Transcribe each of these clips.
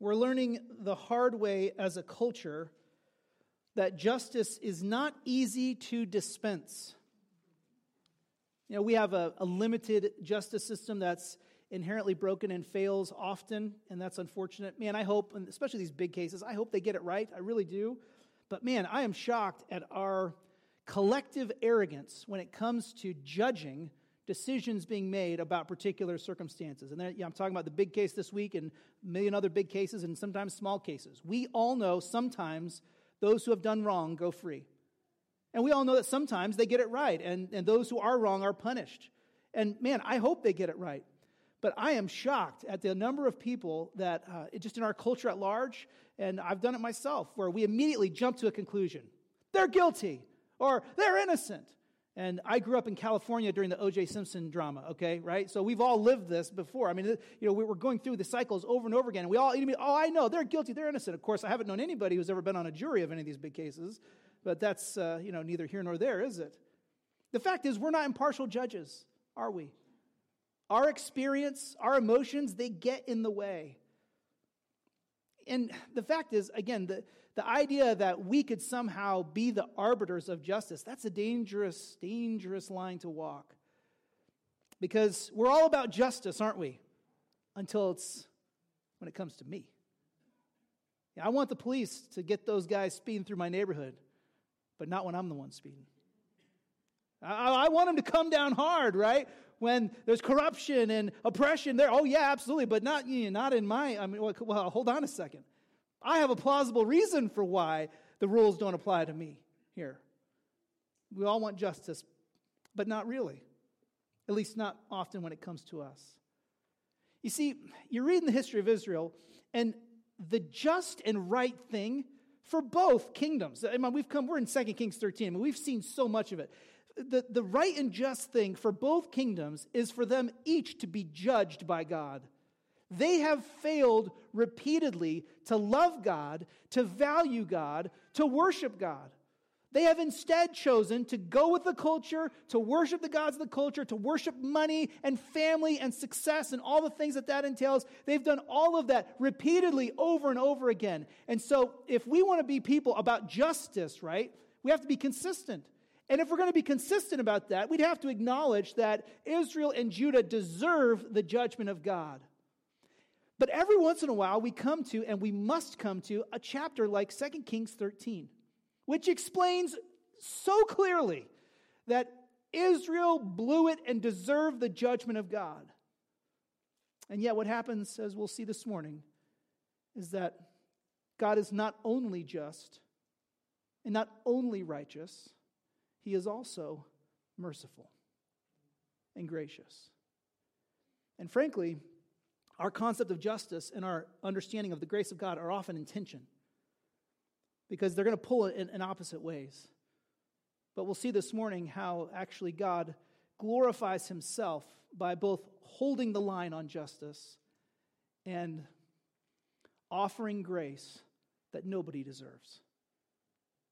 We're learning the hard way as a culture that justice is not easy to dispense. You know, we have a, a, limited justice system that's inherently broken and fails often, and that's unfortunate. Man, I hope, and especially these big cases, I hope they get it right. I really do. But man, I am shocked at our collective arrogance when it comes to judging decisions being made about particular circumstances. And then, yeah, I'm talking about the big case this week and a million other big cases and sometimes small cases. We all know sometimes those who have done wrong go free. And we all know that sometimes they get it right, and, and those who are wrong are punished. And man, I hope they get it right. But I am shocked at the number of people that, uh, just in our culture at large, and I've done it myself, where we immediately jump to a conclusion. They're guilty, or they're innocent. And I grew up in California during the O.J. Simpson drama, okay, right? So we've all lived this before. I mean, you know, we were going through the cycles over and over again. And we all, oh, I know, they're guilty, they're innocent. Of course, I haven't known anybody who's ever been on a jury of any of these big cases, but that's, uh, you know, neither here nor there, is it? The fact is, we're not impartial judges, are we? Our experience, our emotions, they get in the way. And the fact is, again, the, the idea that we could somehow be the arbiters of justice, that's a dangerous, dangerous line to walk. Because we're all about justice, aren't we? Until it's when it comes to me. Yeah, I want the police to get those guys speeding through my neighborhood, but not when I'm the one speeding. I, I want them to come down hard, right? When there's corruption and oppression there. Oh, yeah, absolutely, but not, you know, not in my. I mean, well, hold on a second. I have a plausible reason for why the rules don't apply to me here. We all want justice, but not really. At least not often when it comes to us. You see, you read in the history of Israel, and the just and right thing for both kingdoms. I mean, we've come, we're in 2 Kings 13, I mean, we've seen so much of it. The, the right and just thing for both kingdoms is for them each to be judged by God. They have failed repeatedly to love God, to value God, to worship God. They have instead chosen to go with the culture, to worship the gods of the culture, to worship money and family and success and all the things that that entails. They've done all of that repeatedly over and over again. And so, if we want to be people about justice, right, we have to be consistent. And if we're going to be consistent about that, we'd have to acknowledge that Israel and Judah deserve the judgment of God. But every once in a while, we come to, and we must come to, a chapter like 2 Kings 13, which explains so clearly that Israel blew it and deserved the judgment of God. And yet, what happens, as we'll see this morning, is that God is not only just and not only righteous, He is also merciful and gracious. And frankly, our concept of justice and our understanding of the grace of God are often in tension because they're going to pull it in, in opposite ways. But we'll see this morning how actually God glorifies himself by both holding the line on justice and offering grace that nobody deserves.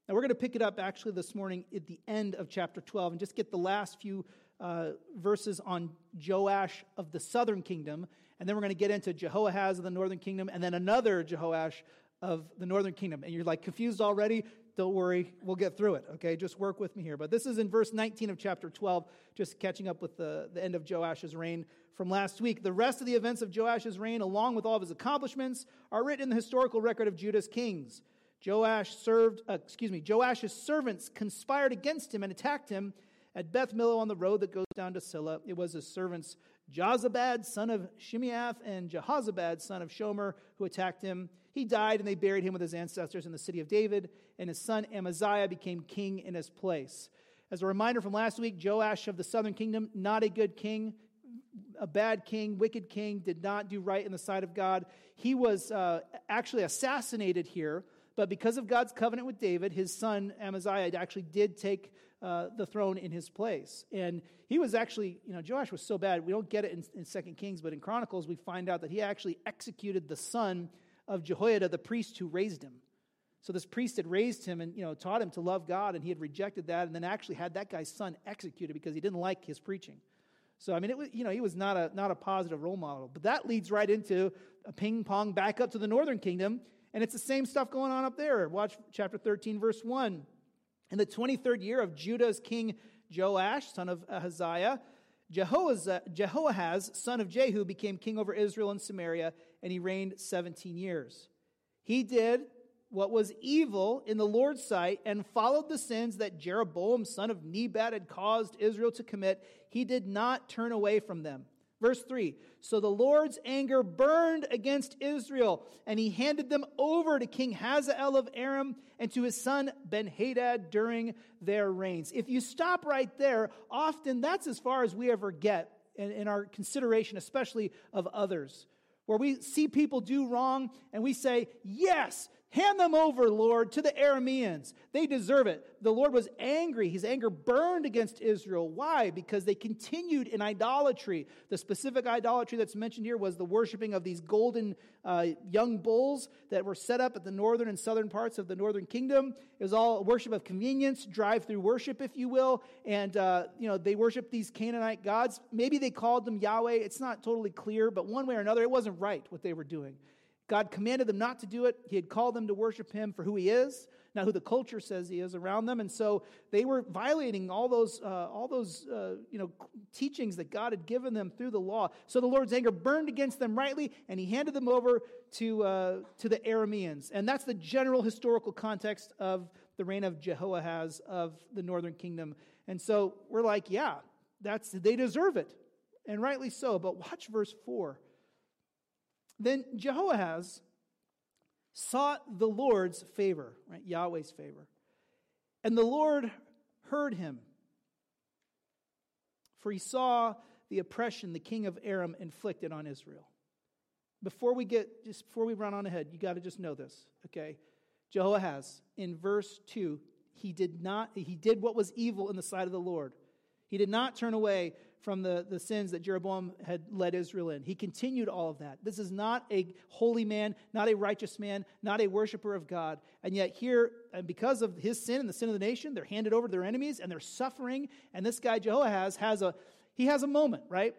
Now, we're going to pick it up actually this morning at the end of chapter 12 and just get the last few uh, verses on Joash of the southern kingdom and then we're going to get into Jehoahaz of the northern kingdom, and then another Jehoash of the northern kingdom. And you're like confused already? Don't worry, we'll get through it, okay? Just work with me here. But this is in verse 19 of chapter 12, just catching up with the, the end of Joash's reign from last week. The rest of the events of Joash's reign, along with all of his accomplishments, are written in the historical record of Judah's kings. Joash served, uh, excuse me, Joash's servants conspired against him and attacked him at Beth Millo on the road that goes down to Silla. It was his servants Jozabad, son of Shimeath, and Jehozabad, son of Shomer, who attacked him. He died, and they buried him with his ancestors in the city of David, and his son Amaziah became king in his place. As a reminder from last week, Joash of the southern kingdom, not a good king, a bad king, wicked king, did not do right in the sight of God. He was uh, actually assassinated here, but because of God's covenant with David, his son Amaziah actually did take uh, the throne in his place. And he was actually, you know, Joash was so bad, we don't get it in, in 2 Kings, but in Chronicles we find out that he actually executed the son of Jehoiada, the priest who raised him. So this priest had raised him and, you know, taught him to love God, and he had rejected that, and then actually had that guy's son executed because he didn't like his preaching. So I mean, it was, you know, he was not a not a positive role model. But that leads right into a ping pong back up to the northern kingdom, and it's the same stuff going on up there. Watch chapter 13, verse 1. In the 23rd year of Judah's king Joash, son of Ahaziah, Jehoahaz, son of Jehu, became king over Israel and Samaria, and he reigned 17 years. He did what was evil in the Lord's sight and followed the sins that Jeroboam, son of Nebat, had caused Israel to commit. He did not turn away from them. Verse 3 So the Lord's anger burned against Israel, and he handed them over to King Hazael of Aram and to his son Benhadad during their reigns. If you stop right there, often that's as far as we ever get in, in our consideration, especially of others, where we see people do wrong and we say, Yes, Hand them over, Lord, to the Arameans. They deserve it. The Lord was angry. His anger burned against Israel. Why? Because they continued in idolatry. The specific idolatry that's mentioned here was the worshiping of these golden uh, young bulls that were set up at the northern and southern parts of the northern kingdom. It was all worship of convenience, drive through worship, if you will. And, uh, you know, they worshiped these Canaanite gods. Maybe they called them Yahweh. It's not totally clear, but one way or another, it wasn't right what they were doing. God commanded them not to do it. He had called them to worship him for who he is, not who the culture says he is around them. And so they were violating all those, uh, all those uh, you know, teachings that God had given them through the law. So the Lord's anger burned against them rightly, and he handed them over to, uh, to the Arameans. And that's the general historical context of the reign of Jehoahaz of the northern kingdom. And so we're like, yeah, that's, they deserve it. And rightly so. But watch verse 4. Then Jehoahaz sought the Lord's favor, right? Yahweh's favor. And the Lord heard him. For he saw the oppression the king of Aram inflicted on Israel. Before we get, just before we run on ahead, you got to just know this, okay? Jehoahaz, in verse 2, he did not, he did what was evil in the sight of the Lord. He did not turn away from the, the sins that Jeroboam had led Israel in. He continued all of that. This is not a holy man, not a righteous man, not a worshiper of God. And yet, here, and because of his sin and the sin of the nation, they're handed over to their enemies and they're suffering. And this guy, Jehoahaz, has a, he has a moment, right?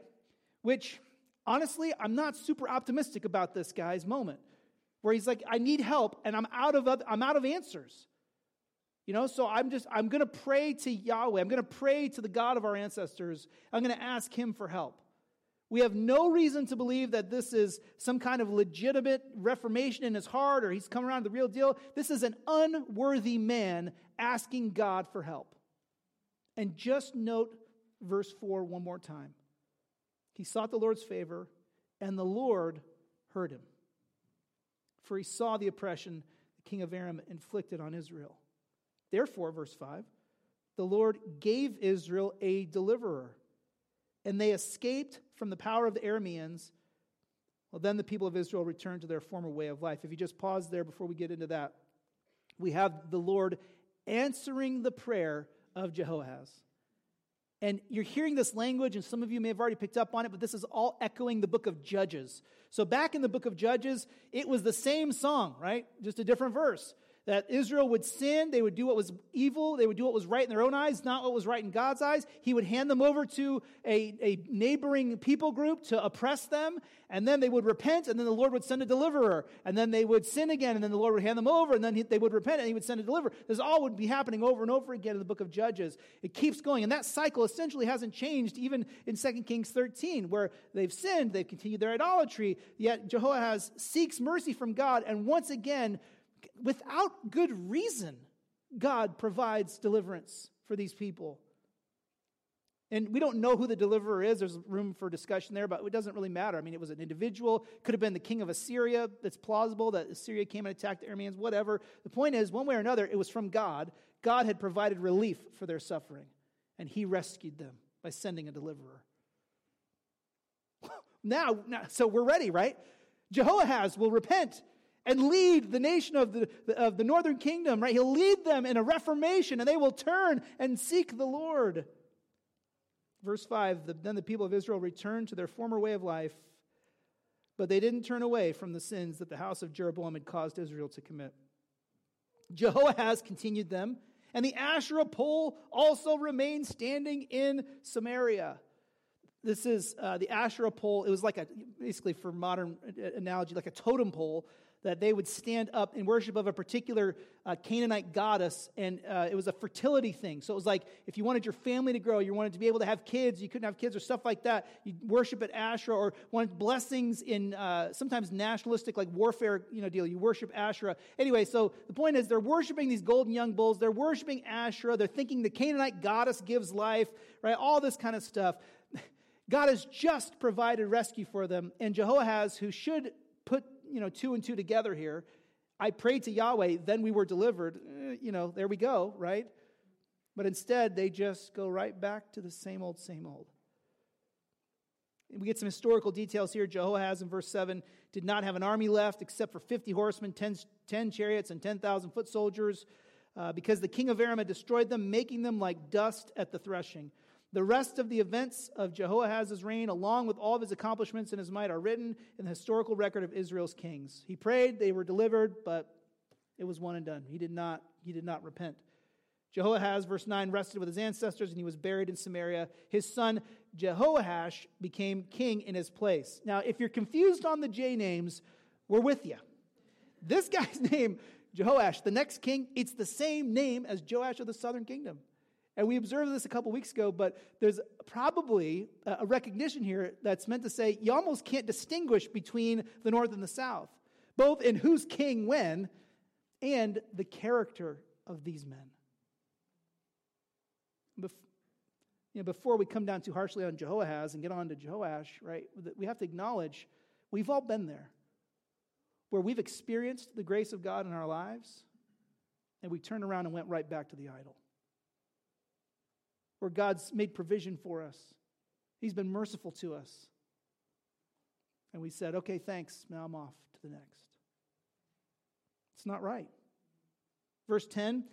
Which, honestly, I'm not super optimistic about this guy's moment, where he's like, I need help and I'm out of, I'm out of answers. You know, so I'm just, I'm going to pray to Yahweh. I'm going to pray to the God of our ancestors. I'm going to ask him for help. We have no reason to believe that this is some kind of legitimate reformation in his heart or he's come around to the real deal. This is an unworthy man asking God for help. And just note verse 4 one more time. He sought the Lord's favor, and the Lord heard him. For he saw the oppression the king of Aram inflicted on Israel. Therefore, verse 5, the Lord gave Israel a deliverer, and they escaped from the power of the Arameans. Well, then the people of Israel returned to their former way of life. If you just pause there before we get into that, we have the Lord answering the prayer of Jehoahaz. And you're hearing this language, and some of you may have already picked up on it, but this is all echoing the book of Judges. So, back in the book of Judges, it was the same song, right? Just a different verse that Israel would sin, they would do what was evil, they would do what was right in their own eyes, not what was right in God's eyes. He would hand them over to a, a neighboring people group to oppress them, and then they would repent, and then the Lord would send a deliverer, and then they would sin again, and then the Lord would hand them over, and then he, they would repent, and he would send a deliverer. This all would be happening over and over again in the book of Judges. It keeps going, and that cycle essentially hasn't changed even in 2 Kings 13, where they've sinned, they've continued their idolatry, yet Jehoahaz seeks mercy from God, and once again, without good reason, God provides deliverance for these people. And we don't know who the deliverer is. There's room for discussion there, but it doesn't really matter. I mean, it was an individual, could have been the king of Assyria. That's plausible that Assyria came and attacked the Arameans, whatever. The point is, one way or another, it was from God. God had provided relief for their suffering, and he rescued them by sending a deliverer. now, now so we're ready, right? Jehoahaz will repent and lead the nation of the, of the northern kingdom, right? He'll lead them in a reformation and they will turn and seek the Lord. Verse 5 the, Then the people of Israel returned to their former way of life, but they didn't turn away from the sins that the house of Jeroboam had caused Israel to commit. Jehoahaz continued them, and the Asherah pole also remained standing in Samaria. This is uh, the Asherah pole. It was like a, basically for modern analogy, like a totem pole that they would stand up in worship of a particular uh, Canaanite goddess, and uh, it was a fertility thing. So it was like if you wanted your family to grow, you wanted to be able to have kids, you couldn't have kids or stuff like that, you worship at Asherah, or wanted blessings in uh, sometimes nationalistic, like warfare, you know, deal. You worship Asherah. Anyway, so the point is they're worshiping these golden young bulls. They're worshiping Asherah. They're thinking the Canaanite goddess gives life, right? All this kind of stuff. God has just provided rescue for them, and Jehoahaz, who should put you know, two and two together here. I prayed to Yahweh, then we were delivered. Eh, you know, there we go, right? But instead, they just go right back to the same old, same old. We get some historical details here. Jehoahaz in verse 7 did not have an army left except for 50 horsemen, 10, 10 chariots, and 10,000 foot soldiers uh, because the king of Aram had destroyed them, making them like dust at the threshing. The rest of the events of Jehoahaz's reign, along with all of his accomplishments and his might, are written in the historical record of Israel's kings. He prayed, they were delivered, but it was one and done. He did not, he did not repent. Jehoahaz, verse 9, rested with his ancestors and he was buried in Samaria. His son Jehoash became king in his place. Now, if you're confused on the J names, we're with you. This guy's name, Jehoash, the next king, it's the same name as Joash of the southern kingdom. And we observed this a couple weeks ago, but there's probably a recognition here that's meant to say you almost can't distinguish between the north and the south, both in who's king when and the character of these men. Bef- you know, before we come down too harshly on Jehoahaz and get on to Jehoash, right, we have to acknowledge we've all been there where we've experienced the grace of God in our lives and we turned around and went right back to the idol where God's made provision for us. He's been merciful to us. And we said, okay, thanks. Now I'm off to the next. It's not right. Verse 10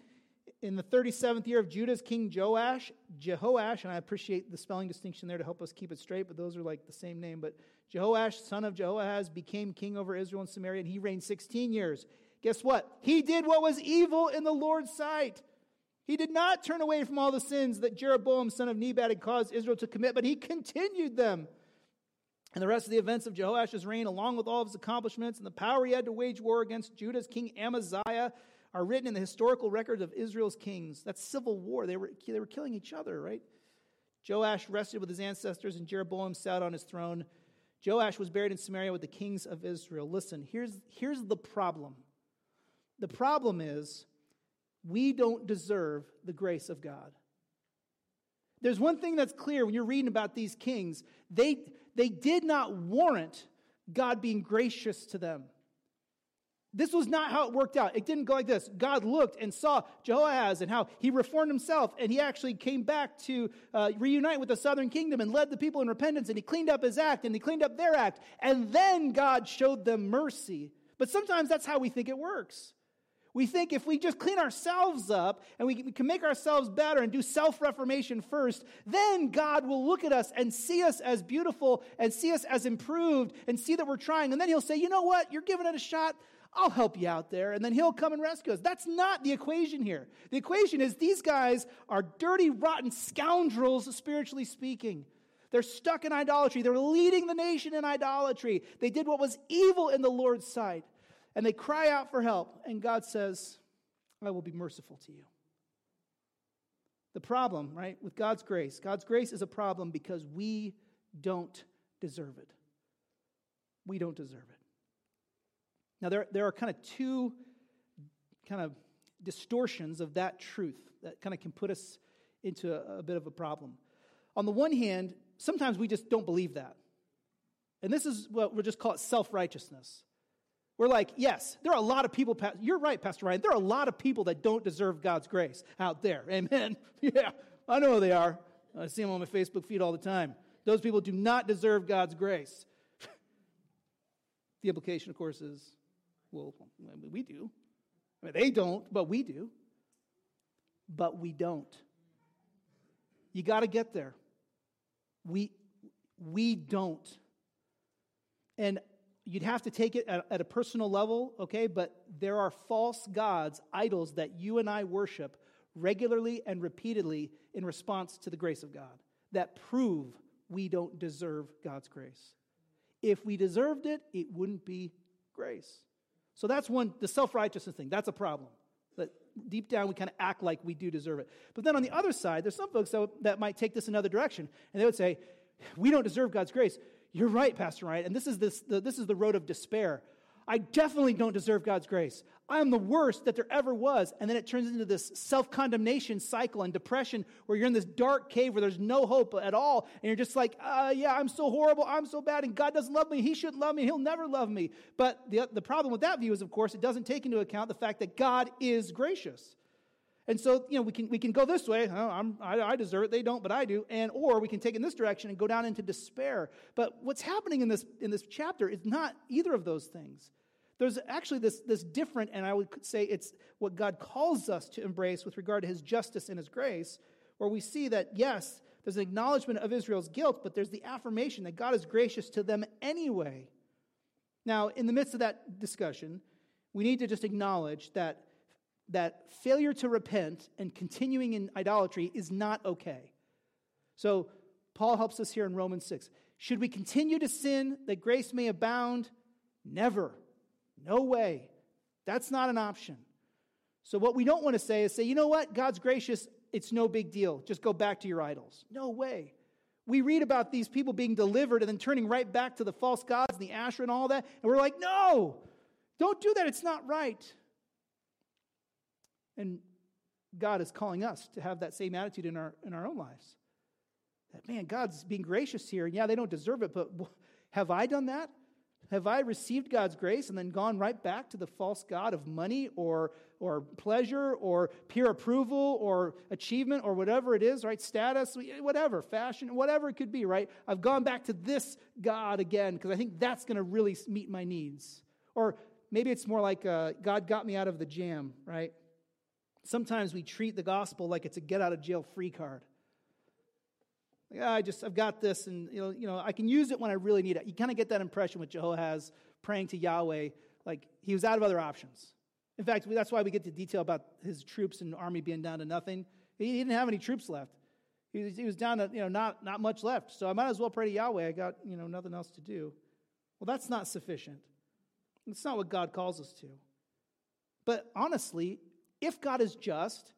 In the 37th year of Judah's king Joash, Jehoash, and I appreciate the spelling distinction there to help us keep it straight, but those are like the same name. But Jehoash, son of Jehoahaz, became king over Israel and Samaria, and he reigned 16 years. Guess what? He did what was evil in the Lord's sight he did not turn away from all the sins that Jeroboam, son of Nebat, had caused Israel to commit, but he continued them. And the rest of the events of Jehoash's reign, along with all of his accomplishments and the power he had to wage war against Judah's king Amaziah, are written in the historical records of Israel's kings. That's civil war. They were, they were killing each other, right? Joash rested with his ancestors, and Jeroboam sat on his throne. Joash was buried in Samaria with the kings of Israel. Listen, here's, here's the problem. The problem is we don't deserve the grace of God. There's one thing that's clear when you're reading about these kings they, they did not warrant God being gracious to them. This was not how it worked out. It didn't go like this. God looked and saw Jehoahaz and how he reformed himself, and he actually came back to uh, reunite with the southern kingdom and led the people in repentance, and he cleaned up his act and he cleaned up their act, and then God showed them mercy. But sometimes that's how we think it works. We think if we just clean ourselves up and we can make ourselves better and do self reformation first, then God will look at us and see us as beautiful and see us as improved and see that we're trying. And then He'll say, you know what? You're giving it a shot. I'll help you out there. And then He'll come and rescue us. That's not the equation here. The equation is these guys are dirty, rotten scoundrels, spiritually speaking. They're stuck in idolatry. They're leading the nation in idolatry. They did what was evil in the Lord's sight and they cry out for help, and God says, I will be merciful to you. The problem, right, with God's grace, God's grace is a problem because we don't deserve it. We don't deserve it. Now, there, there are kind of two kind of distortions of that truth that kind of can put us into a, a bit of a problem. On the one hand, sometimes we just don't believe that. And this is what we'll just call it self righteousness. We're like, yes, there are a lot of people, you're right, Pastor Ryan, there are a lot of people that don't deserve God's grace out there. Amen. Yeah, I know they are. I see them on my Facebook feed all the time. Those people do not deserve God's grace. the implication, of course, is, well, we do. I mean, they don't, but we do. But we don't. You got to get there. We, we don't. And you'd have to take it at, at, a personal level, okay? But there are false gods, idols that you and I worship regularly and repeatedly in response to the grace of God that prove we don't deserve God's grace. If we deserved it, it wouldn't be grace. So that's one, the self righteousness thing. That's a problem. That deep down we kind of act like we do deserve it. But then on the other side, there's some folks that, that might take this another direction, and they would say, We don't deserve God's grace. You're right, Pastor Ryan, and this is, this, the, this is the road of despair. I definitely don't deserve God's grace. I'm the worst that there ever was. And then it turns into this self condemnation cycle and depression where you're in this dark cave where there's no hope at all. And you're just like, uh, yeah, I'm so horrible. I'm so bad. And God doesn't love me. He shouldn't love me. He'll never love me. But the, the problem with that view is, of course, it doesn't take into account the fact that God is gracious. And so, you know, we can, we can go this way. Oh, I, I deserve it. They don't, but I do. And, or we can take in this direction and go down into despair. But what's happening in this, in this chapter is not either of those things. There's actually this, this different, and I would say it's what God calls us to embrace with regard to his justice and his grace, where we see that, yes, there's an acknowledgement of Israel's guilt, but there's the affirmation that God is gracious to them anyway. Now, in the midst of that discussion, we need to just acknowledge that, that failure to repent and continuing in idolatry is not okay. So, Paul helps us here in Romans 6. Should we continue to sin that grace may abound? Never. No way. That's not an option. So, what we don't want to say is say, you know what? God's gracious. It's no big deal. Just go back to your idols. No way. We read about these people being delivered and then turning right back to the false gods and the Asherah and all that. And we're like, no, don't do that. It's not right. And God is calling us to have that same attitude in our, in our own lives. That, man, God's being gracious here. And yeah, they don't deserve it, but have I done that? Have I received God's grace and then gone right back to the false God of money or, or pleasure or peer approval or achievement or whatever it is, right? Status, whatever, fashion, whatever it could be, right? I've gone back to this God again because I think that's going to really meet my needs. Or maybe it's more like uh, God got me out of the jam, right? Sometimes we treat the gospel like it's a get out of jail free card. Yeah, I just I've got this, and you know, you know, I can use it when I really need it. You kind of get that impression with Jehoahaz praying to Yahweh, like he was out of other options. In fact, that's why we get the detail about his troops and army being down to nothing. He didn't have any troops left. He was, down to you know not not much left. So I might as well pray to Yahweh. I got you know nothing else to do. Well, that's not sufficient. It's not what God calls us to. But honestly, if God is just,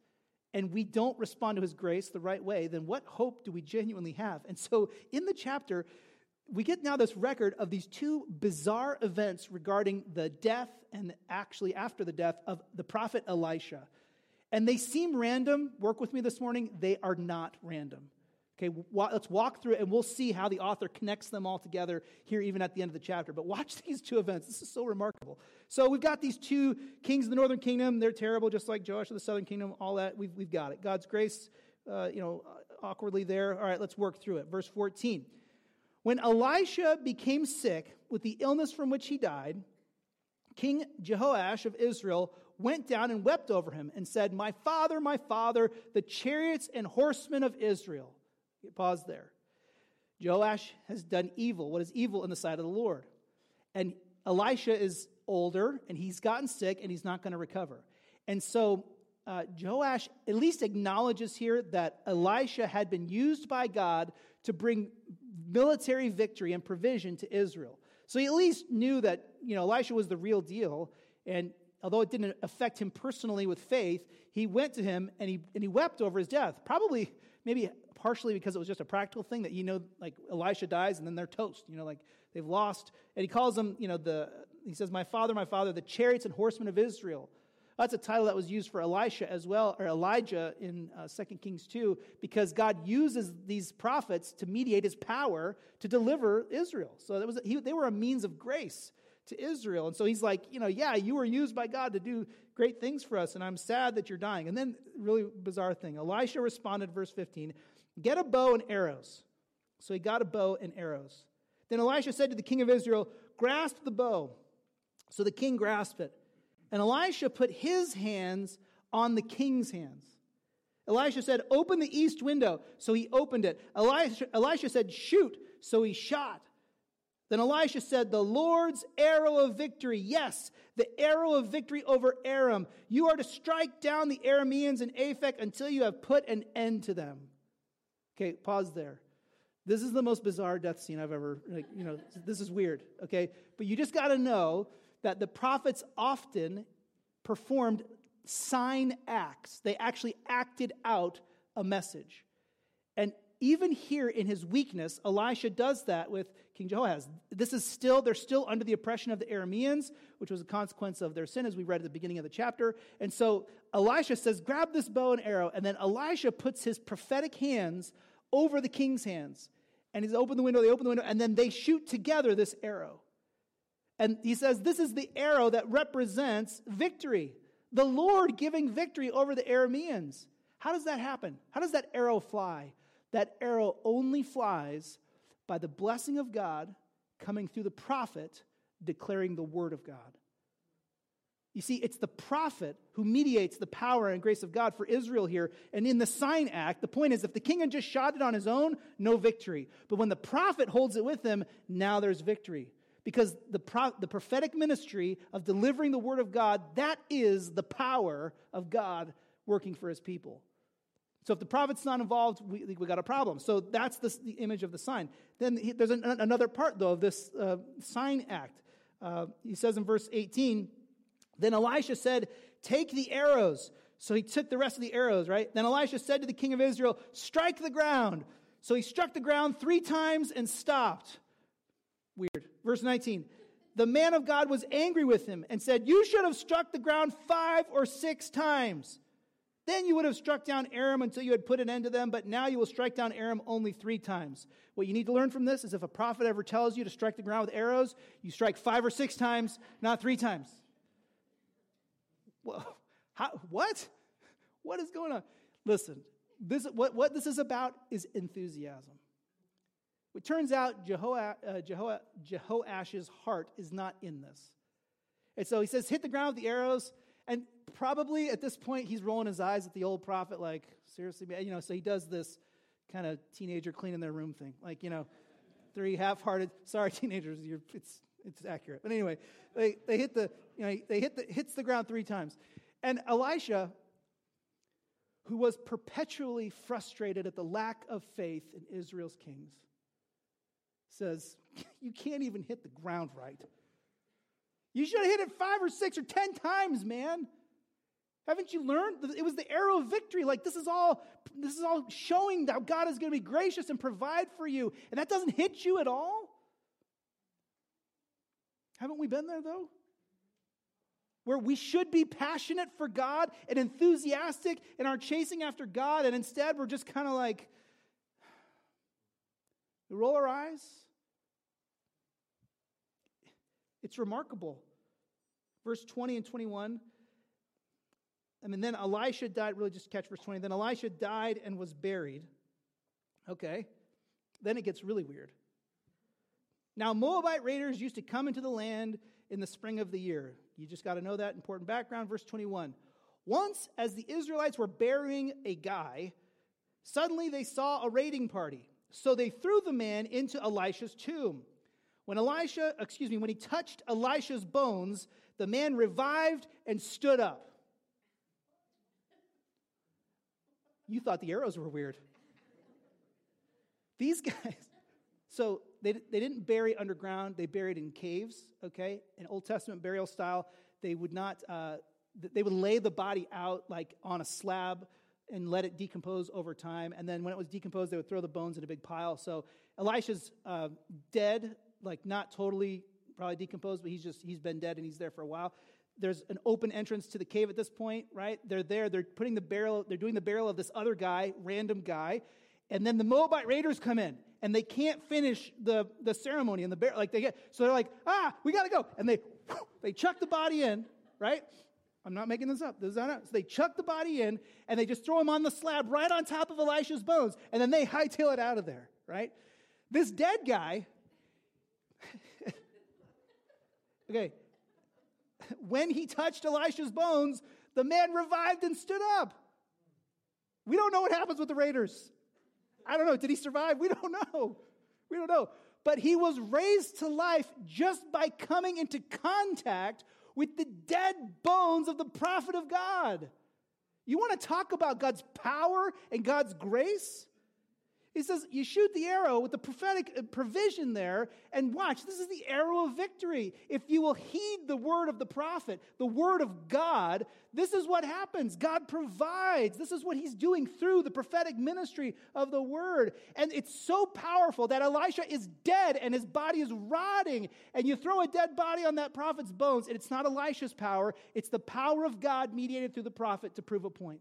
and we don't respond to his grace the right way, then what hope do we genuinely have? And so in the chapter, we get now this record of these two bizarre events regarding the death and actually after the death of the prophet Elisha. And they seem random. Work with me this morning. They are not random. Okay, let's walk through it and we'll see how the author connects them all together here, even at the end of the chapter. But watch these two events. This is so remarkable. So we've got these two kings of the northern kingdom. They're terrible, just like Joash of the southern kingdom, all that. We've, we've got it. God's grace, uh, you know, awkwardly there. All right, let's work through it. Verse 14. When Elisha became sick with the illness from which he died, King Jehoash of Israel went down and wept over him and said, My father, my father, the chariots and horsemen of Israel. Pause there. Joash has done evil. What is evil in the sight of the Lord? And Elisha is older and he's gotten sick and he's not going to recover. And so uh, Joash at least acknowledges here that Elisha had been used by God to bring military victory and provision to Israel. So he at least knew that you know Elisha was the real deal. And although it didn't affect him personally with faith, he went to him and he, and he wept over his death. Probably, maybe partially because it was just a practical thing that you know, like Elisha dies and then they're toast. You know, like they've lost. And he calls them, you know, the he says, "My father, my father, the chariots and horsemen of Israel." That's a title that was used for Elisha as well, or Elijah in uh, 2 Kings 2, because God uses these prophets to mediate his power to deliver Israel. So that was, he, they were a means of grace to Israel. And so he's like, you know, yeah, you were used by God to do great things for us, and I'm sad that you're dying. And then, really bizarre thing Elisha responded, verse 15, Get a bow and arrows. So he got a bow and arrows. Then Elisha said to the king of Israel, Grasp the bow. So the king grasped it. And Elisha put his hands on the king's hands. Elisha said, Open the east window. So he opened it. Elisha, Elisha said, Shoot. So he shot. Then Elisha said, The Lord's arrow of victory. Yes, the arrow of victory over Aram. You are to strike down the Arameans in Aphek until you have put an end to them. Okay, pause there. This is the most bizarre death scene I've ever, like, you know, this is weird, okay? But you just got to know that the prophets often performed sign acts. They actually acted out a message. And even here in his weakness, Elisha does that with King Jehoahaz. This is still, they're still under the oppression of the Arameans, which was a consequence of their sin, as we read at the beginning of the chapter. And so Elisha says, Grab this bow and arrow. And then Elisha puts his prophetic hands over the king's hands. And he's open the window, they open the window, and then they shoot together this arrow. And he says, This is the arrow that represents victory. The Lord giving victory over the Arameans. How does that happen? How does that arrow fly? That arrow only flies by the blessing of God coming through the prophet declaring the word of God. You see, it's the prophet who mediates the power and grace of God for Israel here. And in the sign act, the point is if the king had just shot it on his own, no victory. But when the prophet holds it with him, now there's victory. Because the, pro- the prophetic ministry of delivering the word of God, that is the power of God working for his people. So if the prophet's not involved, we, we got a problem. So that's the, the image of the sign. Then he, there's an, another part, though, of this uh, sign act. Uh, he says in verse 18, Then Elisha said, Take the arrows. So he took the rest of the arrows, right? Then Elisha said to the king of Israel, Strike the ground. So he struck the ground three times and stopped. Weird. Verse 19. The man of God was angry with him and said, You should have struck the ground five or six times. Then you would have struck down Aram until you had put an end to them, but now you will strike down Aram only three times. What you need to learn from this is if a prophet ever tells you to strike the ground with arrows, you strike five or six times, not three times. Well, how, what? What is going on? Listen, this, what, what this is about is enthusiasm. It turns out Jeho- uh, Jeho- Jehoash's heart is not in this. And so he says, hit the ground with the arrows. And probably at this point, he's rolling his eyes at the old prophet, like, seriously? You know, so he does this kind of teenager cleaning their room thing. Like, you know, three half hearted, sorry, teenagers, it's, it's accurate. But anyway, they, they hit the, you know, they hit the, hits the ground three times. And Elisha, who was perpetually frustrated at the lack of faith in Israel's kings, says, You can't even hit the ground right. You should have hit it five or six or ten times, man. Haven't you learned? It was the arrow of victory. Like this is all this is all showing that God is going to be gracious and provide for you. And that doesn't hit you at all? Haven't we been there though? Where we should be passionate for God and enthusiastic in our chasing after God, and instead we're just kind of like, we roll our eyes. It's remarkable verse 20 and 21. I mean, then Elisha died, really just catch verse 20. Then Elisha died and was buried. Okay. Then it gets really weird. Now, Moabite raiders used to come into the land in the spring of the year. You just got to know that important background. Verse 21. Once, as the Israelites were burying a guy, suddenly they saw a raiding party. So they threw the man into Elisha's tomb. When Elisha, excuse me, when he touched Elisha's bones, the man revived and stood up. You thought the arrows were weird. These guys, so they, they didn't bury underground, they buried in caves, okay? In Old Testament burial style, they would not, uh, they would lay the body out like on a slab and let it decompose over time. And then when it was decomposed, they would throw the bones in a big pile. So Elisha's uh, dead, like not totally probably decomposed, but he's just, he's been dead and he's there for a while. There's an open entrance to the cave at this point, right? They're there, they're putting the barrel, they're doing the barrel of this other guy, random guy. And then the Moabite raiders come in and they can't finish the, the ceremony and the burial. Like they get, so they're like, ah, we gotta go. And they, they chuck the body in, right? I'm not making this up. This is not, so they chuck the body in and they just throw him on the slab right on top of Elisha's bones. And then they hightail it out of there, right? This dead guy Okay. When he touched Elisha's bones, the man revived and stood up. We don't know what happens with the raiders. I don't know. Did he survive? We don't know. We don't know. But he was raised to life just by coming into contact with the dead bones of the prophet of God. You want to talk about God's power and God's grace? He says, You shoot the arrow with the prophetic uh, provision there, and watch, this is the arrow of victory. If you will heed the word of the prophet, the word of God, this is what happens. God provides. This is what he's doing through the prophetic ministry of the word. And it's so powerful that Elisha is dead and his body is rotting. And you throw a dead body on that prophet's bones, and it's not Elisha's power, it's the power of God mediated through the prophet to prove a point.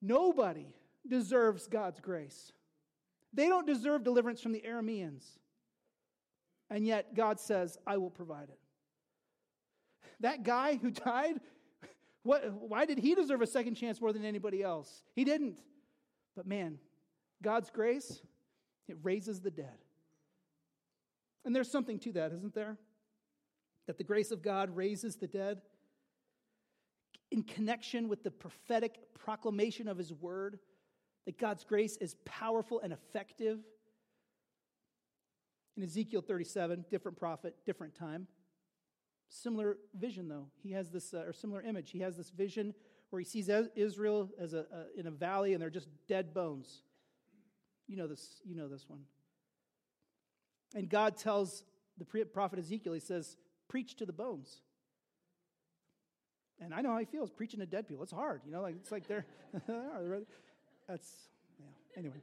Nobody deserves God's grace. They don't deserve deliverance from the Arameans. And yet God says, I will provide it. That guy who died, what, why did he deserve a second chance more than anybody else? He didn't. But man, God's grace, it raises the dead. And there's something to that, isn't there? That the grace of God raises the dead in connection with the prophetic proclamation of his word that God's grace is powerful and effective. In Ezekiel 37, different prophet, different time. Similar vision, though. He has this, uh, or similar image. He has this vision where he sees Israel as a, in a valley and they're just dead bones. You know this, you know this one. And God tells the prophet Ezekiel, he says, Preach to the bones. And I know how he feels preaching to dead people. It's hard, you know, like it's like they're, That's, yeah, anyway.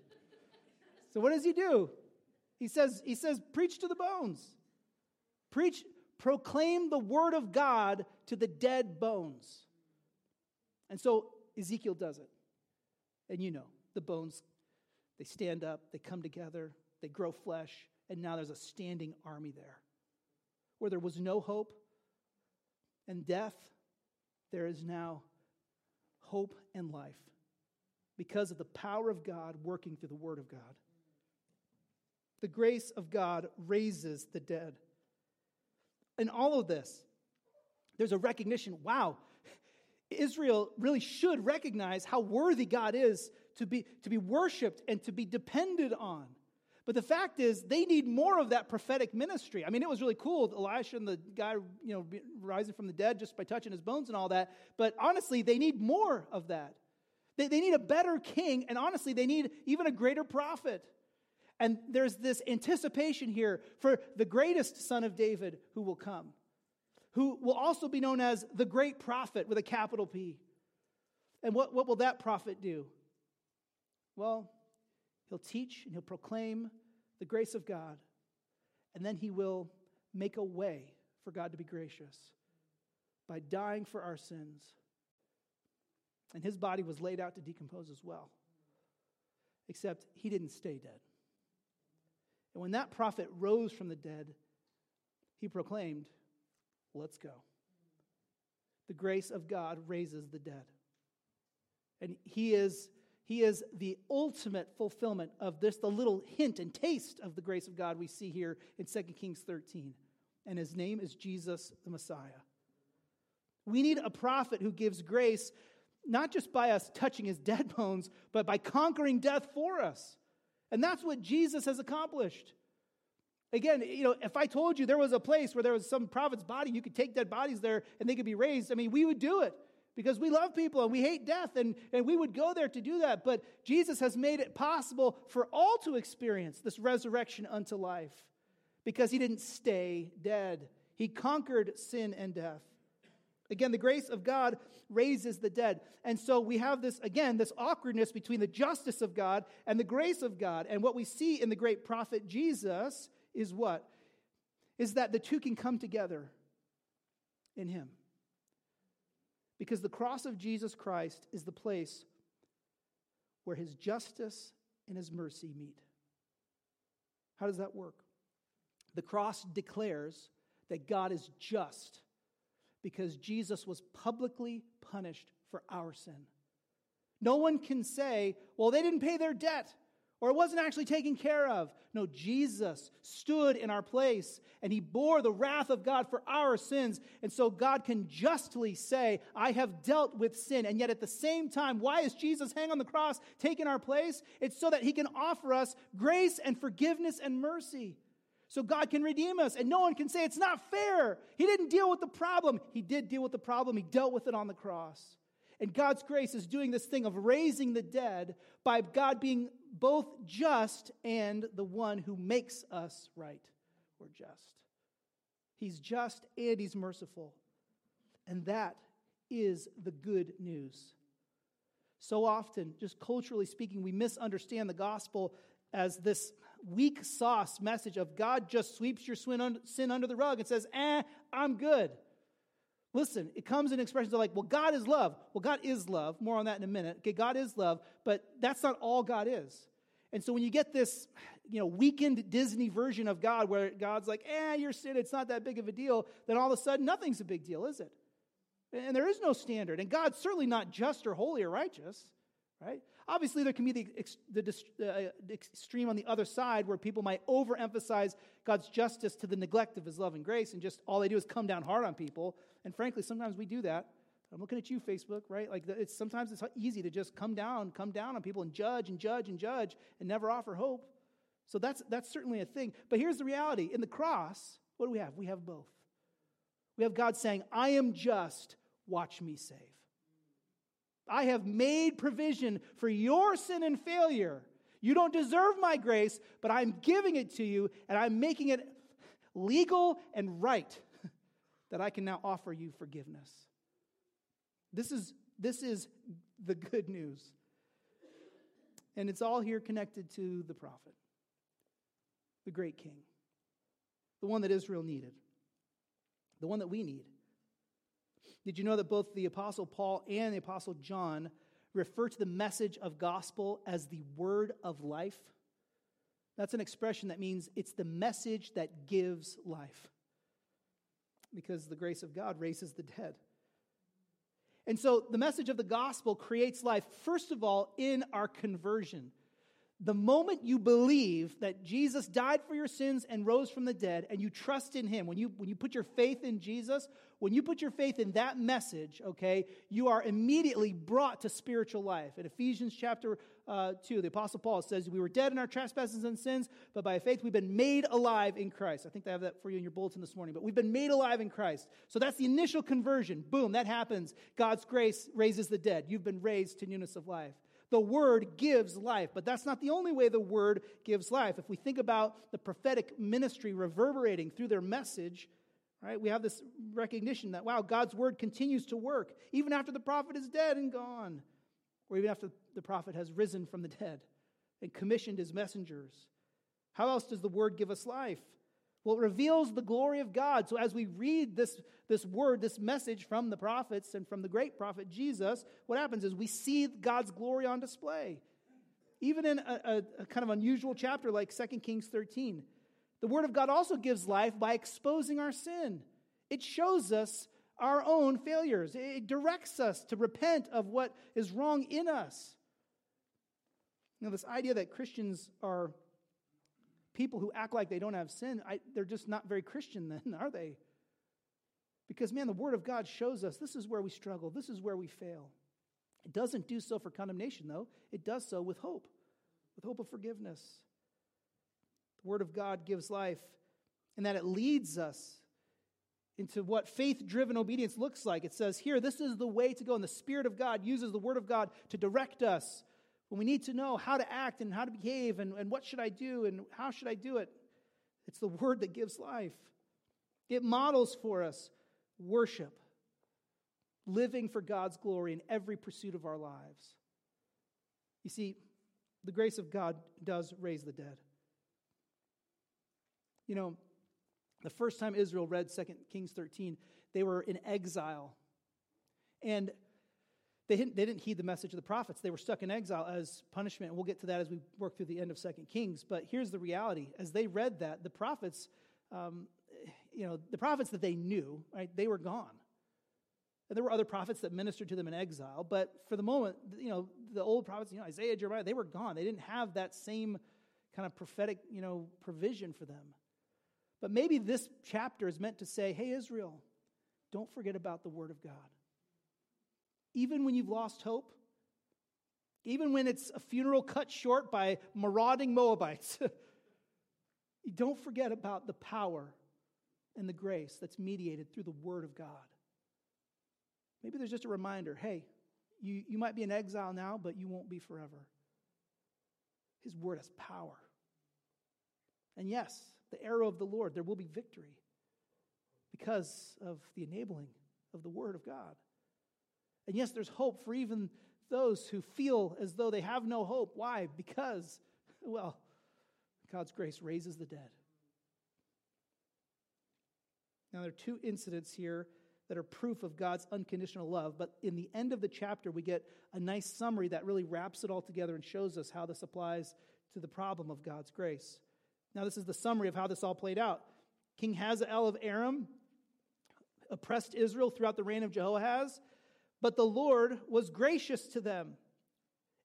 So what does he do? He says, he says, preach to the bones. Preach, proclaim the word of God to the dead bones. And so Ezekiel does it. And you know, the bones, they stand up, they come together, they grow flesh, and now there's a standing army there. Where there was no hope and death, there is now hope and life because of the power of God working through the Word of God. The grace of God raises the dead. In all of this, there's a recognition wow, Israel really should recognize how worthy God is to be, to be worshiped and to be depended on. But the fact is, they need more of that prophetic ministry. I mean, it was really cool, Elisha and the guy, you know, rising from the dead just by touching his bones and all that. But honestly, they need more of that. They, they need a better king, and honestly, they need even a greater prophet. And there's this anticipation here for the greatest son of David who will come, who will also be known as the great prophet with a capital P. And what, what will that prophet do? Well, he'll teach and he'll proclaim the grace of God, and then he will make a way for God to be gracious by dying for our sins and his body was laid out to decompose as well. Except he didn't stay dead. And when that prophet rose from the dead, he proclaimed, Let's go. The grace of God raises the dead. And he is, he is the ultimate fulfillment of this, the little hint and taste of the grace of God we see here in 2 Kings 13. And his name is Jesus the Messiah. We need a prophet who gives grace not just by us touching his dead bones, but by conquering death for us. And that's what Jesus has accomplished. Again, you know, if I told you there was a place where there was some prophet's body, you could take dead bodies there and they could be raised, I mean, we would do it because we love people and we hate death and, and we would go there to do that. But Jesus has made it possible for all to experience this resurrection unto life because he didn't stay dead. He conquered sin and death. Again, the grace of God raises the dead. And so we have this, again, this awkwardness between the justice of God and the grace of God. And what we see in the great prophet Jesus is what? Is that the two can come together in Him. Because the cross of Jesus Christ is the place where His justice and His mercy meet. How does that work? The cross declares that God is just because Jesus was publicly punished for our sin. No one can say, well, they didn't pay their debt or it wasn't actually taken care of. No, Jesus stood in our place and he bore the wrath of God for our sins. And so God can justly say, I have dealt with sin. And yet at the same time, why is Jesus hang on the cross taking our place? It's so that he can offer us grace and forgiveness and mercy so God can redeem us. And no one can say it's not fair. He didn't deal with the problem. He did deal with the problem, He dealt with it on the cross. And God's grace is doing this thing of raising the dead by God being both just and the one who makes us right or just. He's just and he's merciful. And that is the good news. So often, just culturally speaking, we misunderstand the gospel as this weak sauce message of God just sweeps your sin under the rug and says, eh, I'm good. Listen, it comes in expressions of like, well, God is love. Well, God is love. More on that in a minute. Okay, God is love, but that's not all God is. And so when you get this, you know, weakened Disney version of God where God's like, eh, your sin, it's not that big of a deal, then all of a sudden nothing's a big deal, is it? And there is no standard. And God's certainly not just or holy or righteous, right? Obviously, there can be the, the, uh, extreme on the other side where people might overemphasize God's justice to the neglect of his love and grace, and just all they do is come down hard on people. And frankly, sometimes we do that. I'm looking at you, Facebook, right? Like it's sometimes it's easy to just come down, come down on people and judge and judge and judge and never offer hope. So that's that's certainly a thing. But here's the reality: in the cross, what do we have? We have both. We have God saying, "I am just; watch me save." I have made provision for your sin and failure. You don't deserve my grace, but I'm giving it to you, and I'm making it legal and right that I can now offer you forgiveness. This is, this is the good news. And it's all here connected to the prophet, the great king, the one that Israel needed, the one that we need. Did you know that both the Apostle Paul and the Apostle John refer to the message of gospel as the word of life? That's an expression that means it's the message that gives life. Because the grace of God raises the dead. And so the message of the gospel creates life, first of all, in our conversion. The moment you believe that Jesus died for your sins and rose from the dead, and you trust in him, when you, when you put your faith in Jesus, when you put your faith in that message, okay, you are immediately brought to spiritual life. In Ephesians chapter uh, 2, the Apostle Paul says, We were dead in our trespasses and sins, but by faith we've been made alive in Christ. I think I have that for you in your bulletin this morning, but we've been made alive in Christ. So that's the initial conversion. Boom, that happens. God's grace raises the dead. You've been raised to newness of life. The word gives life, but that's not the only way the word gives life. If we think about the prophetic ministry reverberating through their message, right, we have this recognition that, wow, God's word continues to work even after the prophet is dead and gone, or even after the prophet has risen from the dead and commissioned his messengers. How else does the word give us life? Well, it reveals the glory of God. So as we read this, this word, this message from the prophets and from the great prophet Jesus, what happens is we see God's glory on display. Even in a, a, a kind of unusual chapter like 2 Kings 13, the word of God also gives life by exposing our sin. It shows us our own failures. It directs us to repent of what is wrong in us. Know, this idea that Christians are people who act like they don't have sin, I, they're just not very Christian then, are they? Because, man, the Word of God shows us this is where we struggle, this is where we fail. It doesn't do so for condemnation, though, it does so with hope, with hope of forgiveness. The Word of God gives life, and that it leads us into what faith driven obedience looks like. It says here, this is the way to go. And the Spirit of God uses the Word of God to direct us when we need to know how to act and how to behave and, and what should I do and how should I do it, it's the word that gives life. It models for us worship, living for God's glory in every pursuit of our lives. You see, the grace of God does raise the dead. You know, the first time Israel read 2 Kings 13, they were in exile. And they didn't, they didn't heed the message of the prophets. They were stuck in exile as punishment. And we'll get to that as we work through the end of Second Kings. But here's the reality. As they read that, the prophets, um, you know, the prophets that they knew, right, they were gone. And there were other prophets that ministered to them in exile. But for the moment, you know, the old prophets, you know, Isaiah, Jeremiah, they were gone. They didn't have that same kind of prophetic, you know, provision for them. But maybe this chapter is meant to say, hey, Israel, don't forget about the word of God even when you've lost hope, even when it's a funeral cut short by marauding Moabites. you don't forget about the power and the grace that's mediated through the Word of God. Maybe there's just a reminder hey, You, you might be in exile now, but you won't be forever. His word has power. And yes, the arrow of the Lord, there will be victory because of the enabling of the word of God. And yes, there's hope for even those who feel as though they have no hope. Why? Because, well, God's grace raises the dead. Now, there are two incidents here that are proof of God's unconditional love, but in the end of the chapter, we get a nice summary that really wraps it all together and shows us how this applies to the problem of God's grace. Now, this is the summary of how this all played out. King Hazael of Aram oppressed Israel throughout the reign of Jehoahaz, but the Lord was gracious to them,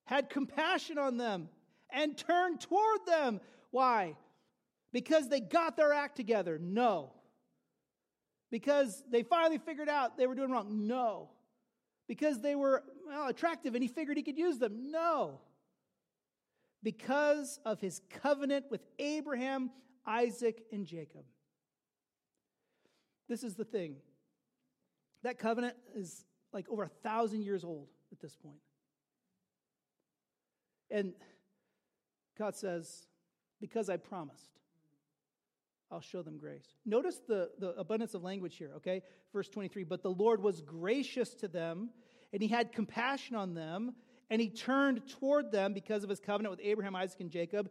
had compassion on them, and turned toward them. Why? Because they got their act together? No. Because they finally figured out they were doing wrong? No. Because they were well, attractive and he figured he could use them? No. Because of his covenant with Abraham, Isaac, and Jacob. This is the thing. That covenant is like over a thousand years old at this point. And God says, Because I promised, I'll show them grace. Notice the, the abundance of language here, okay? Verse 23 But the Lord was gracious to them, and he had compassion on them, and he turned toward them because of his covenant with Abraham, Isaac, and Jacob.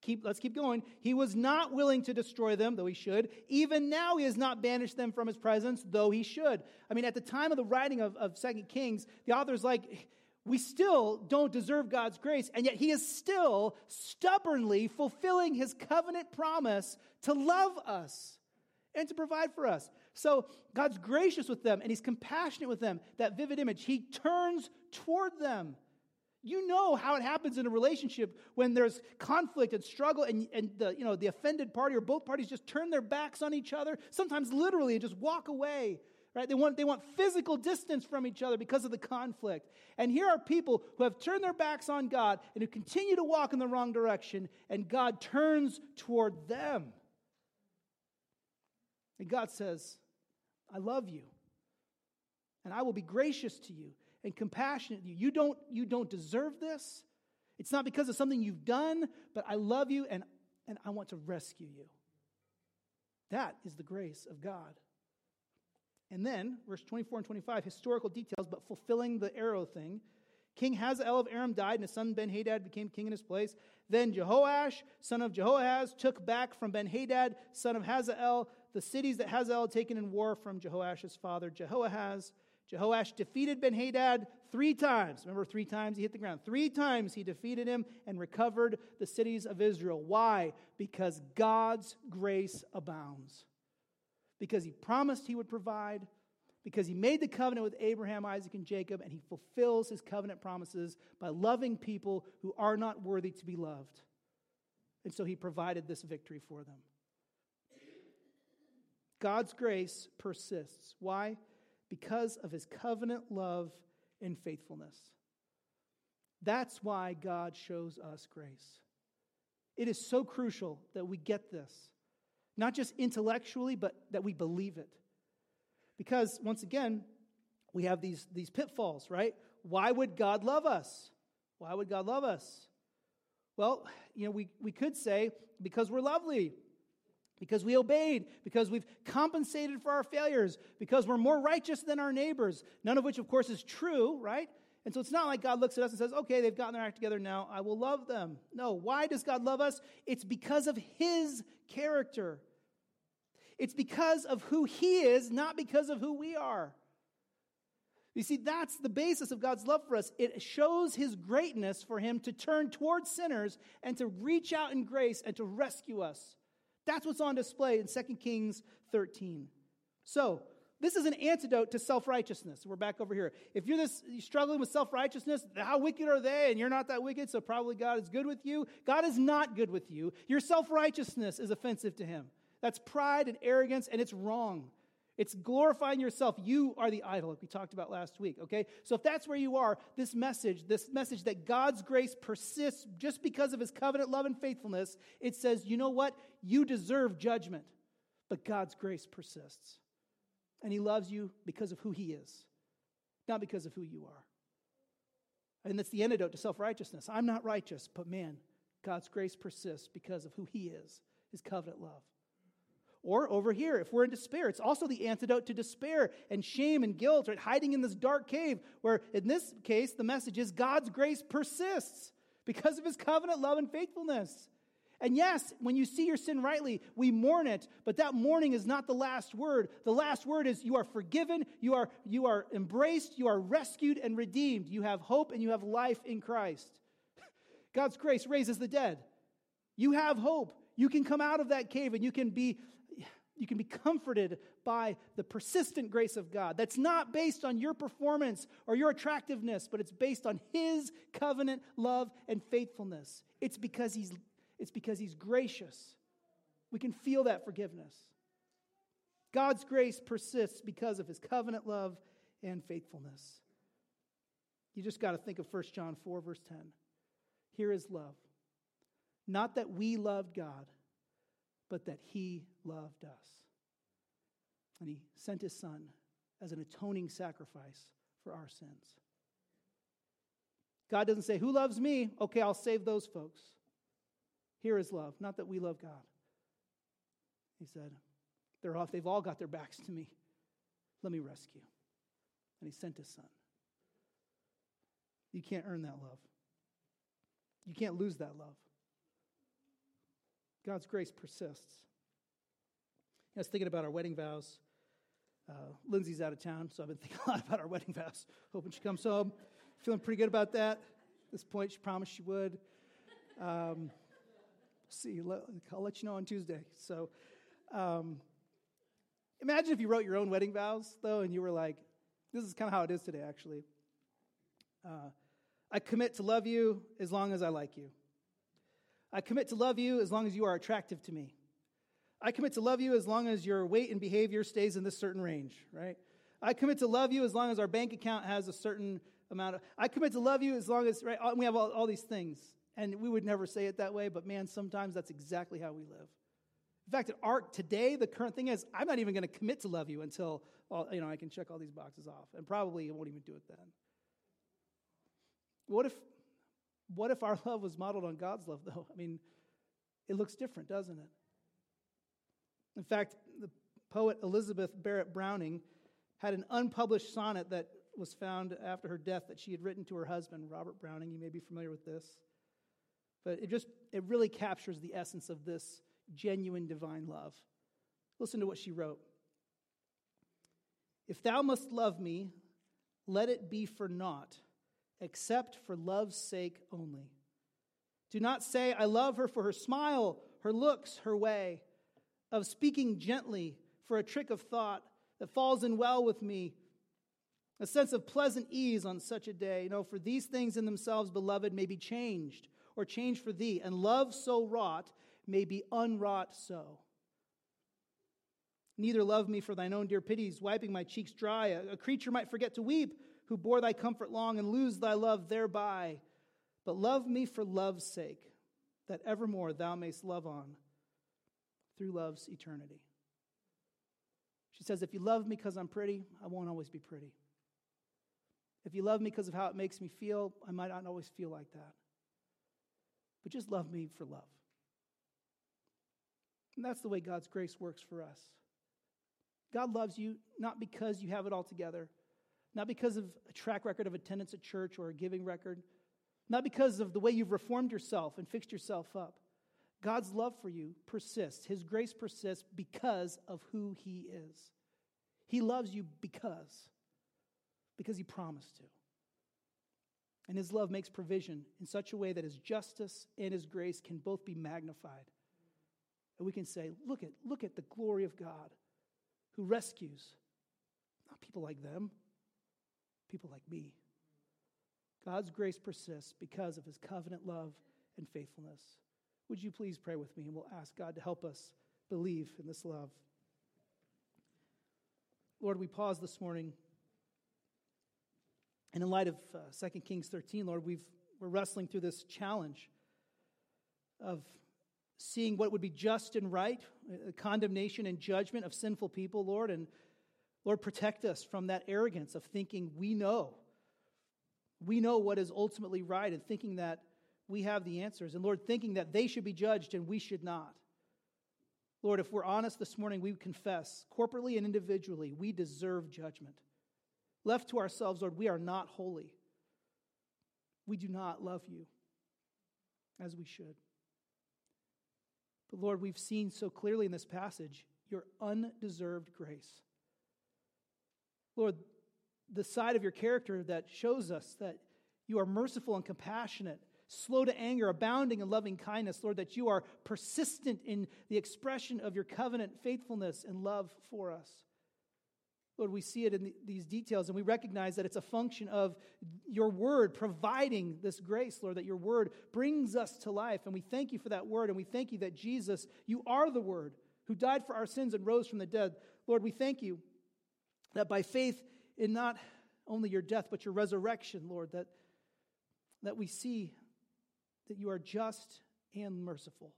Keep, let's keep going. He was not willing to destroy them, though he should. Even now, he has not banished them from his presence, though he should. I mean, at the time of the writing of, of 2 Kings, the author's like, we still don't deserve God's grace, and yet He is still stubbornly fulfilling His covenant promise to love us and to provide for us. So God's gracious with them and He's compassionate with them. That vivid image, He turns toward them. You know how it happens in a relationship when there's conflict and struggle, and, and the, you know, the offended party or both parties just turn their backs on each other, sometimes literally, and just walk away. Right? They, want, they want physical distance from each other because of the conflict. And here are people who have turned their backs on God and who continue to walk in the wrong direction, and God turns toward them. And God says, I love you, and I will be gracious to you and compassionate you. You don't, you don't deserve this. It's not because of something you've done, but I love you and, and I want to rescue you. That is the grace of God. And then, verse 24 and 25, historical details, but fulfilling the arrow thing. King Hazael of Aram died, and his son Ben Hadad became king in his place. Then Jehoash, son of Jehoahaz, took back from Ben Hadad, son of Hazael, the cities that Hazael had taken in war from Jehoash's father Jehoahaz. Jehoash defeated Ben Hadad three times. Remember, three times he hit the ground. Three times he defeated him and recovered the cities of Israel. Why? Because God's grace abounds. Because he promised he would provide, because he made the covenant with Abraham, Isaac, and Jacob, and he fulfills his covenant promises by loving people who are not worthy to be loved. And so he provided this victory for them. God's grace persists. Why? Because of his covenant love and faithfulness. That's why God shows us grace. It is so crucial that we get this, not just intellectually, but that we believe it. Because, once again, we have these, these pitfalls, right? Why would God love us? Why would God love us? Well, you know, we, we could say because we're lovely, because we obeyed, because we've compensated for our failures, because we're more righteous than our neighbors, none of which, of course, is true, right? And so it's not like God looks at us and says, okay, they've gotten their act together now, I will love them. No, why does God love us? It's because of His character. It's because of who He is, not because of who we are. You see, that's the basis of God's love for us. It shows His greatness for Him to turn towards sinners and to reach out in grace and to rescue us. That's what's on display in 2 Kings 13. So, this is an antidote to self righteousness. We're back over here. If you're this you're struggling with self righteousness, how wicked are they? And you're not that wicked, so probably God is good with you. God is not good with you. Your self righteousness is offensive to Him. That's pride and arrogance, and it's wrong. It's glorifying yourself. You are the idol, like we talked about last week, okay? So if that's where you are, this message, this message that God's grace persists just because of his covenant love and faithfulness, it says, you know what? You deserve judgment, but God's grace persists. And he loves you because of who he is, not because of who you are. And that's the antidote to self righteousness. I'm not righteous, but man, God's grace persists because of who He is, His covenant love. Or over here, if we're in despair, it's also the antidote to despair and shame and guilt, right? Hiding in this dark cave, where in this case, the message is God's grace persists because of his covenant love and faithfulness. And yes, when you see your sin rightly, we mourn it, but that mourning is not the last word. The last word is you are forgiven, you are, you are embraced, you are rescued and redeemed. You have hope and you have life in Christ. God's grace raises the dead. You have hope. You can come out of that cave and you can be you can be comforted by the persistent grace of God. That's not based on your performance or your attractiveness, but it's based on His covenant love and faithfulness. It's because He's, it's because he's gracious. We can feel that forgiveness. God's grace persists because of His covenant love and faithfulness. You just got to think of 1 John 4, verse 10. Here is love. Not that we loved God but that he loved us. And he sent his son as an atoning sacrifice for our sins. God doesn't say, Who loves me? Okay, I'll save those folks. Here is love, not that we love God. He said, They're off, they've all got their backs to me. Let me rescue. And he sent his son. You can't earn that love. You can't lose that love. God's grace persists. I was thinking about our wedding vows. Uh, Lindsay's out of town, so I've been thinking a lot about our wedding vows. Hoping she comes home. Feeling pretty good about that. At this point, she promised she would. Um, see, I'll let you know on Tuesday. So, um, imagine if you wrote your own wedding vows, though, and you were like, this is kind of how it is today, actually. Uh, I commit to love you as long as I like you. I commit to love you as long as you are attractive to me. I commit to love you as long as your weight and behavior stays in this certain range, right? I commit to love you as long as our bank account has a certain amount of. I commit to love you as long as, right? We have all, all these things. And we would never say it that way, but man, sometimes that's exactly how we live. In fact, at art today, the current thing is I'm not even going to commit to love you until you know I can check all these boxes off, and probably I won't even do it then. What if what if our love was modeled on God's love, though? I mean, it looks different, doesn't it? In fact, the poet Elizabeth Barrett Browning had an unpublished sonnet that was found after her death that she had written to her husband, Robert Browning. You may be familiar with this. But it just, it really captures the essence of this genuine divine love. Listen to what she wrote. If thou must love me, let it be for naught except for love's sake only. Do not say, I love her for her smile, her looks, her way, of speaking gently for a trick of thought that falls in well with me, a sense of pleasant ease on such a day. No, for these things in themselves, beloved, may be changed or changed for thee, and love so wrought may be unwrought so. Neither love me for thine own dear pities, wiping my cheeks dry. A, creature might forget to weep who bore thy comfort long and lose thy love thereby. But love me for love's sake, that evermore thou mayst love on through love's eternity. She says, If you love me because I'm pretty, I won't always be pretty. If you love me because of how it makes me feel, I might not always feel like that. But just love me for love. And that's the way God's grace works for us. God loves you not because you have it all together, not because of a track record of attendance at church or a giving record, not because of the way you've reformed yourself and fixed yourself up. God's love for you persists. His grace persists because of who He is. He loves you because, because He promised to. And His love makes provision in such a way that His justice and His grace can both be magnified. And we can say, look at, look at the glory of God who rescues, not people like them, people like me. God's grace persists because of his covenant love and faithfulness. Would you please pray with me and we'll ask God to help us believe in this love. Lord, we pause this morning. And in light of uh, 2 Kings 13, Lord, we've, we're wrestling through this challenge of seeing what would be just and right, uh, condemnation and judgment of sinful people, Lord, and Lord, protect us from that arrogance of thinking we know We know what is ultimately right and thinking that we have the answers. And Lord, thinking that they should be judged and we should not. Lord, if we're honest this morning, we confess, corporately and individually, we deserve judgment. Left to ourselves, Lord, we are not holy. We do not love you as we should. But Lord, we've seen so clearly in this passage your undeserved grace. Lord, the side of your character that shows us that you are merciful and compassionate, slow to anger, abounding in loving kindness, Lord, that you are persistent in the expression of your covenant faithfulness and love for us. Lord, we see it in these details and we recognize that it's a function of your word providing this grace, Lord, that your word brings us to life. And we thank you for that word and we thank you that Jesus, you are the word who died for our sins and rose from the dead. Lord, we thank you that by faith in not only your death, but your resurrection, Lord, that, that we see that you are just and merciful.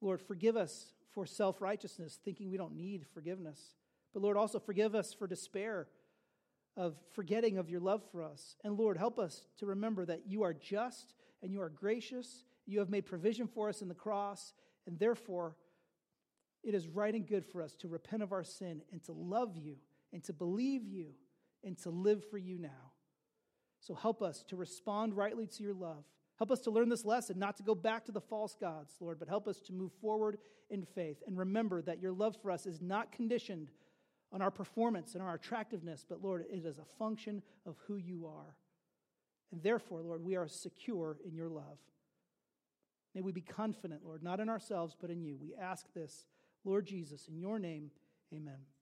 Lord, forgive us for self righteousness, thinking we don't need forgiveness. But Lord, also forgive us for despair of forgetting of your love for us. And Lord, help us to remember that you are just and you are gracious. You have made provision for us in the cross, and therefore it is right and good for us to repent of our sin and to love you and to believe you and to live for you now. So help us to respond rightly to your love. Help us to learn this lesson, not to go back to the false gods, Lord, but help us to move forward in faith and remember that your love for us is not conditioned on our performance and our attractiveness, but Lord, it is a function of who you are. And therefore, Lord, we are secure in your love. May we be confident, Lord, not in ourselves, but in you. We ask this, Lord Jesus, in your name, amen.